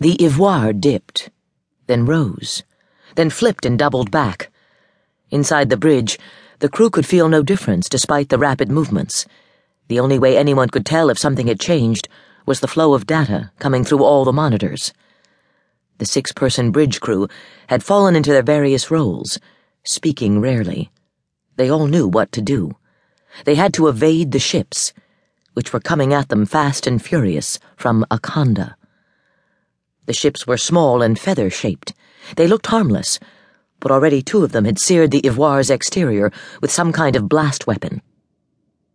The Ivoire dipped, then rose, then flipped and doubled back. Inside the bridge, the crew could feel no difference despite the rapid movements. The only way anyone could tell if something had changed was the flow of data coming through all the monitors. The six person bridge crew had fallen into their various roles, speaking rarely. They all knew what to do. They had to evade the ships, which were coming at them fast and furious from Akanda. The ships were small and feather shaped. They looked harmless, but already two of them had seared the Ivoire's exterior with some kind of blast weapon.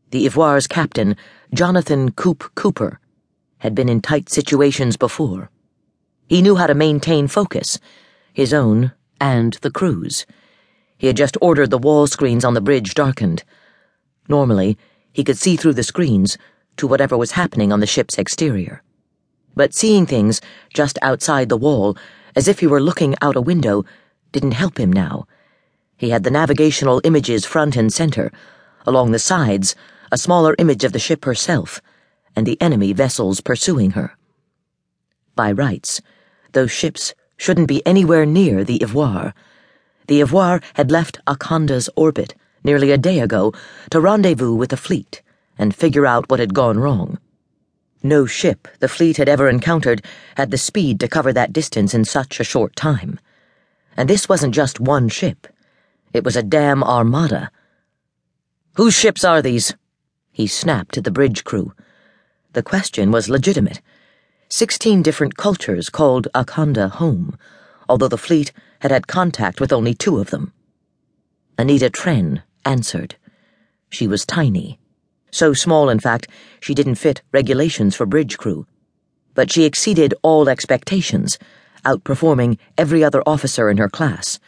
The Ivoire's captain, Jonathan Coop Cooper, had been in tight situations before. He knew how to maintain focus, his own and the crew's. He had just ordered the wall screens on the bridge darkened. Normally, he could see through the screens to whatever was happening on the ship's exterior but seeing things just outside the wall, as if he were looking out a window, didn't help him now. He had the navigational images front and center, along the sides, a smaller image of the ship herself, and the enemy vessels pursuing her. By rights, those ships shouldn't be anywhere near the Ivoire. The Ivoire had left Akanda's orbit nearly a day ago to rendezvous with the fleet and figure out what had gone wrong. No ship the fleet had ever encountered had the speed to cover that distance in such a short time. And this wasn't just one ship, it was a damn armada. Whose ships are these? He snapped at the bridge crew. The question was legitimate. Sixteen different cultures called Akanda home, although the fleet had had contact with only two of them. Anita Tren answered. She was tiny so small, in fact, she didn't fit regulations for bridge crew. But she exceeded all expectations, outperforming every other officer in her class,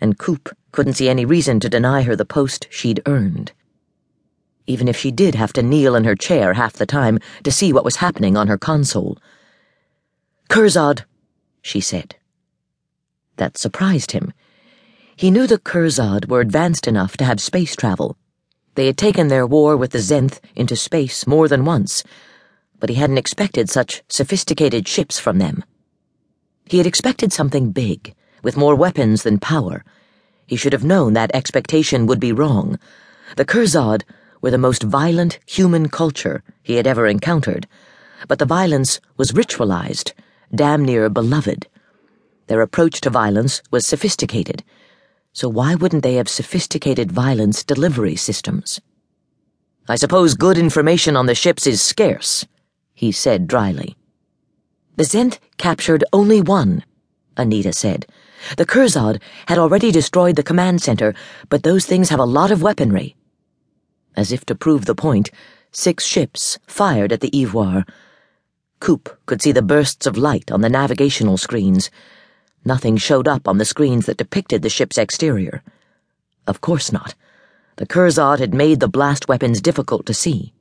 and Coop couldn't see any reason to deny her the post she'd earned. Even if she did have to kneel in her chair half the time to see what was happening on her console. Kurzad, she said. That surprised him. He knew the Kurzad were advanced enough to have space travel they had taken their war with the Zenth into space more than once, but he hadn't expected such sophisticated ships from them. He had expected something big, with more weapons than power. He should have known that expectation would be wrong. The Kurzad were the most violent human culture he had ever encountered, but the violence was ritualized, damn near beloved. Their approach to violence was sophisticated so why wouldn't they have sophisticated violence delivery systems? I suppose good information on the ships is scarce, he said dryly. The Zenth captured only one, Anita said. The Kurzad had already destroyed the command center, but those things have a lot of weaponry. As if to prove the point, six ships fired at the Ivoire. Coop could see the bursts of light on the navigational screens. Nothing showed up on the screens that depicted the ship's exterior. Of course not. The Kurzad had made the blast weapons difficult to see.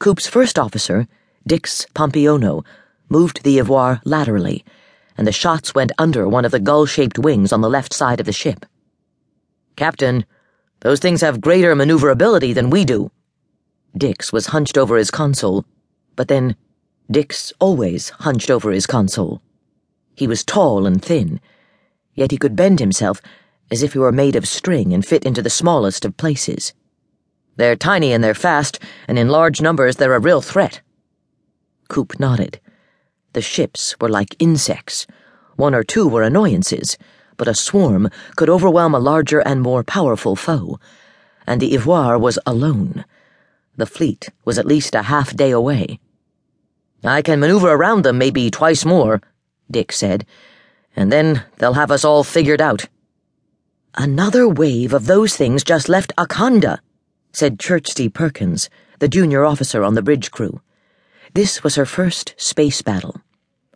Coop's first officer, Dix Pompiono, moved the Ivoire laterally, and the shots went under one of the gull shaped wings on the left side of the ship. Captain, those things have greater maneuverability than we do. Dix was hunched over his console, but then Dix always hunched over his console. He was tall and thin, yet he could bend himself as if he were made of string and fit into the smallest of places. They're tiny and they're fast, and in large numbers they're a real threat. Coop nodded. The ships were like insects. One or two were annoyances, but a swarm could overwhelm a larger and more powerful foe. And the Ivoire was alone. The fleet was at least a half day away. I can maneuver around them maybe twice more, Dix said, and then they'll have us all figured out. Another wave of those things just left Akanda, said Churchty Perkins, the junior officer on the bridge crew. This was her first space battle.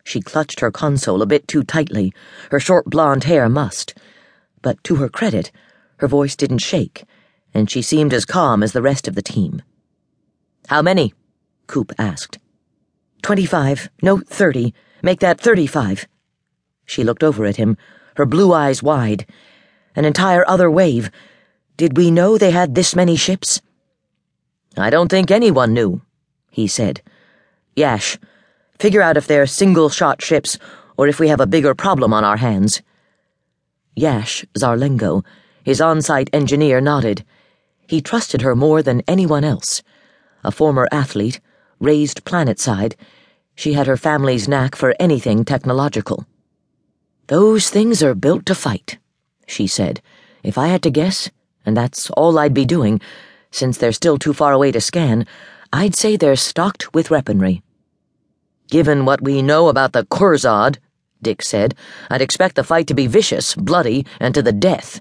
She clutched her console a bit too tightly, her short blonde hair mussed. But to her credit, her voice didn't shake, and she seemed as calm as the rest of the team. How many? Coop asked. Twenty-five, no, thirty. Make that thirty-five. She looked over at him, her blue eyes wide. An entire other wave. Did we know they had this many ships? I don't think anyone knew, he said. Yash, Figure out if they're single shot ships or if we have a bigger problem on our hands. Yash, Zarlengo, his on site engineer, nodded. He trusted her more than anyone else. A former athlete, raised planetside, she had her family's knack for anything technological. Those things are built to fight, she said. If I had to guess, and that's all I'd be doing, since they're still too far away to scan, I'd say they're stocked with weaponry. Given what we know about the Kurzad, Dix said, I'd expect the fight to be vicious, bloody, and to the death.